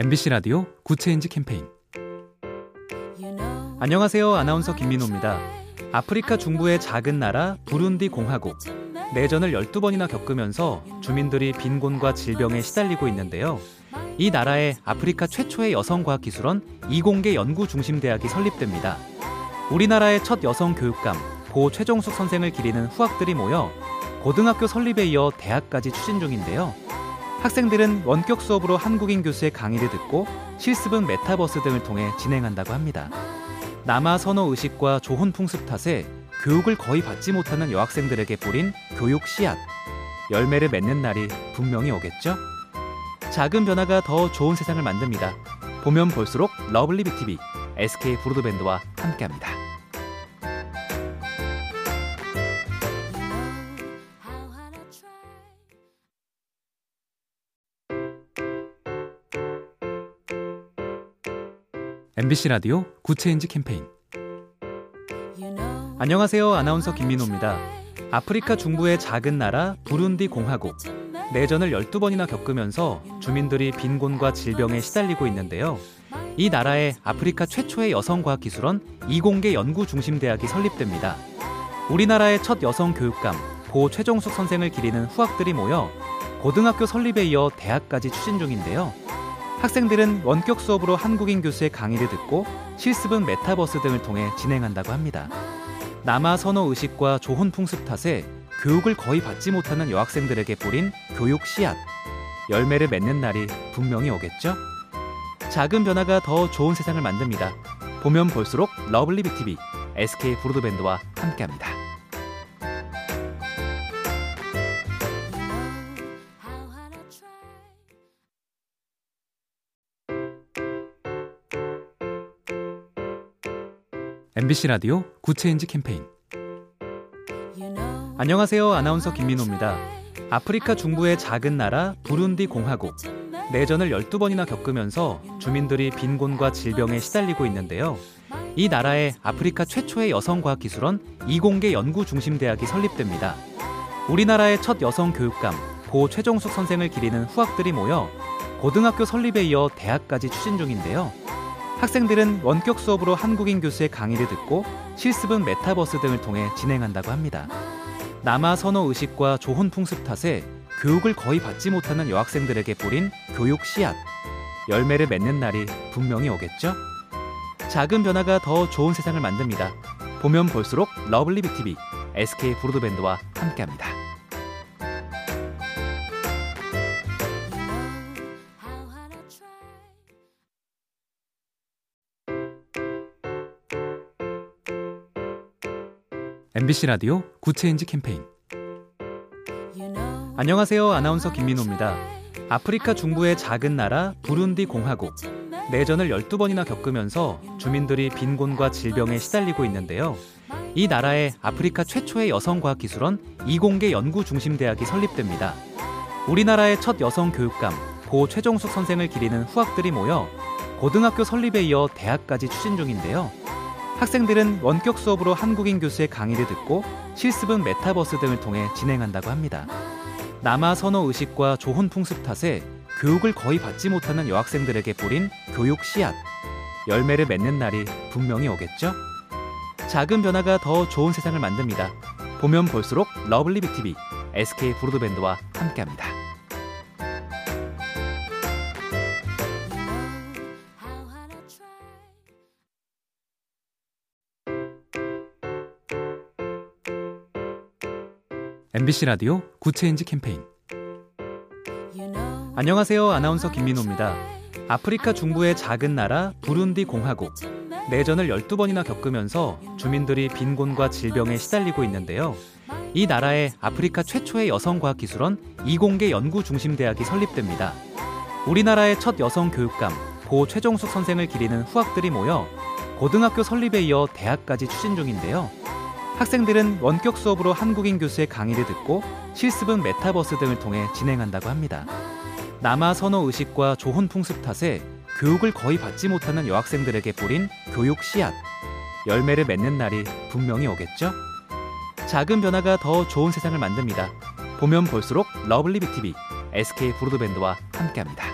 MBC 라디오 Good Change 캠페인 안녕하세요. 아나운서 김민호입니다. 아프리카 중부의 작은 나라 부룬디 공화국. 내전을 12번이나 겪으면서 주민들이 빈곤과 질병에 시달리고 있는데요. 이 나라에 아프리카 최초의 여성과학기술원 이공계 연구중심대학이 설립됩니다. 우리나라의 첫 여성 교육감 고 최정숙 선생을 기리는 후학들이 모여 고등학교 설립에 이어 대학까지 추진 중인데요. 학생들은 원격 수업으로 한국인 교수의 강의를 듣고 실습은 메타버스 등을 통해 진행한다고 합니다. 남아 선호 의식과 조혼 풍습 탓에 교육을 거의 받지 못하는 여학생들에게 뿌린 교육 씨앗. 열매를 맺는 날이 분명히 오겠죠? 작은 변화가 더 좋은 세상을 만듭니다. 보면 볼수록 lovely B tv, SK 브로드밴드와 함께합니다. MBC 라디오 Good Change 캠페인 안녕하세요. 아나운서 김민호입니다. 아프리카 중부의 작은 나라 부룬디 공화국. 내전을 12번이나 겪으면서 주민들이 빈곤과 질병에 시달리고 있는데요. 이 나라에 아프리카 최초의 여성과학기술원 이공계 연구중심대학이 설립됩니다. 우리나라의 첫 여성 교육감 고 최정숙 선생을 기리는 후학들이 모여 고등학교 설립에 이어 대학까지 추진 중인데요. 학생들은 원격 수업으로 한국인 교수의 강의를 듣고 실습은 메타버스 등을 통해 진행한다고 합니다. 남아 선호 의식과 조혼 풍습 탓에 교육을 거의 받지 못하는 여학생들에게 뿌린 교육 씨앗. 열매를 맺는 날이 분명히 오겠죠? 작은 변화가 더 좋은 세상을 만듭니다. 보면 볼수록 lovely B tv, SK 브로드밴드와 함께합니다. MBC 라디오 Good Change 캠페인 안녕하세요. 아나운서 김민호입니다. 아프리카 중부의 작은 나라 부룬디 공화국. 내전을 12번이나 겪으면서 주민들이 빈곤과 질병에 시달리고 있는데요. 이 나라에 아프리카 최초의 여성과학기술원 이공계 연구중심대학이 설립됩니다. 우리나라의 첫 여성 교육감 고 최정숙 선생을 기리는 후학들이 모여 고등학교 설립에 이어 대학까지 추진 중인데요. 학생들은 원격 수업으로 한국인 교수의 강의를 듣고 실습은 메타버스 등을 통해 진행한다고 합니다. 남아 선호 의식과 조혼 풍습 탓에 교육을 거의 받지 못하는 여학생들에게 뿌린 교육 씨앗. 열매를 맺는 날이 분명히 오겠죠? 작은 변화가 더 좋은 세상을 만듭니다. 보면 볼수록 lovely B tv, SK 브로드밴드와 함께합니다. MBC 라디오 Good Change 캠페인 안녕하세요. 아나운서 김민호입니다. 아프리카 중부의 작은 나라 부룬디 공화국. 내전을 12번이나 겪으면서 주민들이 빈곤과 질병에 시달리고 있는데요. 이 나라에 아프리카 최초의 여성과학기술원 이공계 연구중심대학이 설립됩니다. 우리나라의 첫 여성 교육감 고 최정숙 선생을 기리는 후학들이 모여 고등학교 설립에 이어 대학까지 추진 중인데요. 학생들은 원격 수업으로 한국인 교수의 강의를 듣고 실습은 메타버스 등을 통해 진행한다고 합니다. 남아 선호 의식과 조혼 풍습 탓에 교육을 거의 받지 못하는 여학생들에게 뿌린 교육 씨앗. 열매를 맺는 날이 분명히 오겠죠? 작은 변화가 더 좋은 세상을 만듭니다. 보면 볼수록 lovely B tv, SK 브로드밴드와 함께합니다. MBC 라디오 Good Change 캠페인 안녕하세요. 아나운서 김민호입니다. 아프리카 중부의 작은 나라 부룬디 공화국. 내전을 12번이나 겪으면서 주민들이 빈곤과 질병에 시달리고 있는데요. 이 나라에 아프리카 최초의 여성과학기술원 이공계 연구중심대학이 설립됩니다. 우리나라의 첫 여성 교육감 고 최정숙 선생을 기리는 후학들이 모여 고등학교 설립에 이어 대학까지 추진 중인데요. 학생들은 원격 수업으로 한국인 교수의 강의를 듣고 실습은 메타버스 등을 통해 진행한다고 합니다. 남아 선호 의식과 조혼 풍습 탓에 교육을 거의 받지 못하는 여학생들에게 뿌린 교육 씨앗. 열매를 맺는 날이 분명히 오겠죠? 작은 변화가 더 좋은 세상을 만듭니다. 보면 볼수록 lovely B tv, SK 브로드밴드와 함께합니다.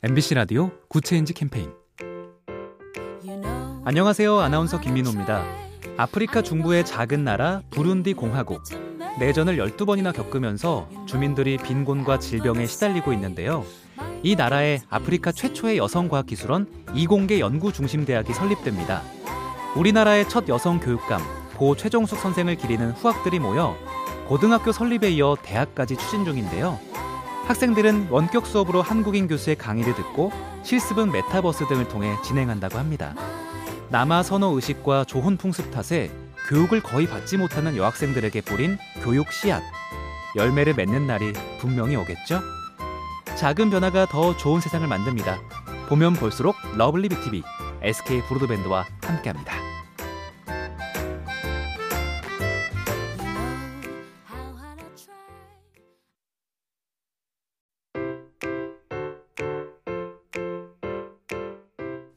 MBC 라디오 Good Change 캠페인 안녕하세요. 아나운서 김민호입니다. 아프리카 중부의 작은 나라 부룬디 공화국. 내전을 12번이나 겪으면서 주민들이 빈곤과 질병에 시달리고 있는데요. 이 나라에 아프리카 최초의 여성과학기술원 이공계 연구중심대학이 설립됩니다. 우리나라의 첫 여성 교육감 고 최정숙 선생을 기리는 후학들이 모여 고등학교 설립에 이어 대학까지 추진 중인데요. 학생들은 원격 수업으로 한국인 교수의 강의를 듣고 실습은 메타버스 등을 통해 진행한다고 합니다. 남아 선호 의식과 조혼 풍습 탓에 교육을 거의 받지 못하는 여학생들에게 뿌린 교육 씨앗. 열매를 맺는 날이 분명히 오겠죠? 작은 변화가 더 좋은 세상을 만듭니다. 보면 볼수록 lovely B tv SK 브로드밴드와 함께합니다.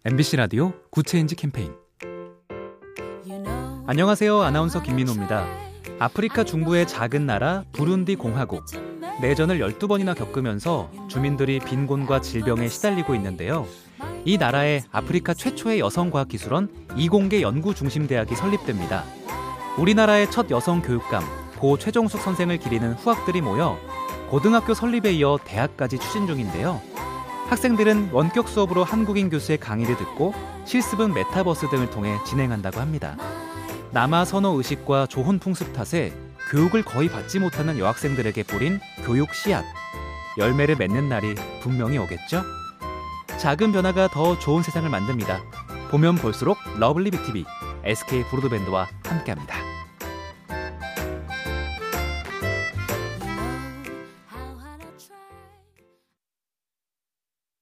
MBC 라디오 Good Change 캠페인 안녕하세요. 아나운서 김민호입니다. 아프리카 중부의 작은 나라 부룬디 공화국. 내전을 12번이나 겪으면서 주민들이 빈곤과 질병에 시달리고 있는데요. 이 나라에 아프리카 최초의 여성과학기술원 이공계 연구중심대학이 설립됩니다. 우리나라의 첫 여성 교육감 고 최정숙 선생을 기리는 후학들이 모여 고등학교 설립에 이어 대학까지 추진 중인데요. 학생들은 원격 수업으로 한국인 교수의 강의를 듣고 실습은 메타버스 등을 통해 진행한다고 합니다. 남아 선호 의식과 조혼 풍습 탓에 교육을 거의 받지 못하는 여학생들에게 뿌린 교육 씨앗. 열매를 맺는 날이 분명히 오겠죠? 작은 변화가 더 좋은 세상을 만듭니다. 보면 볼수록 lovely B tv SK 브로드밴드와 함께합니다.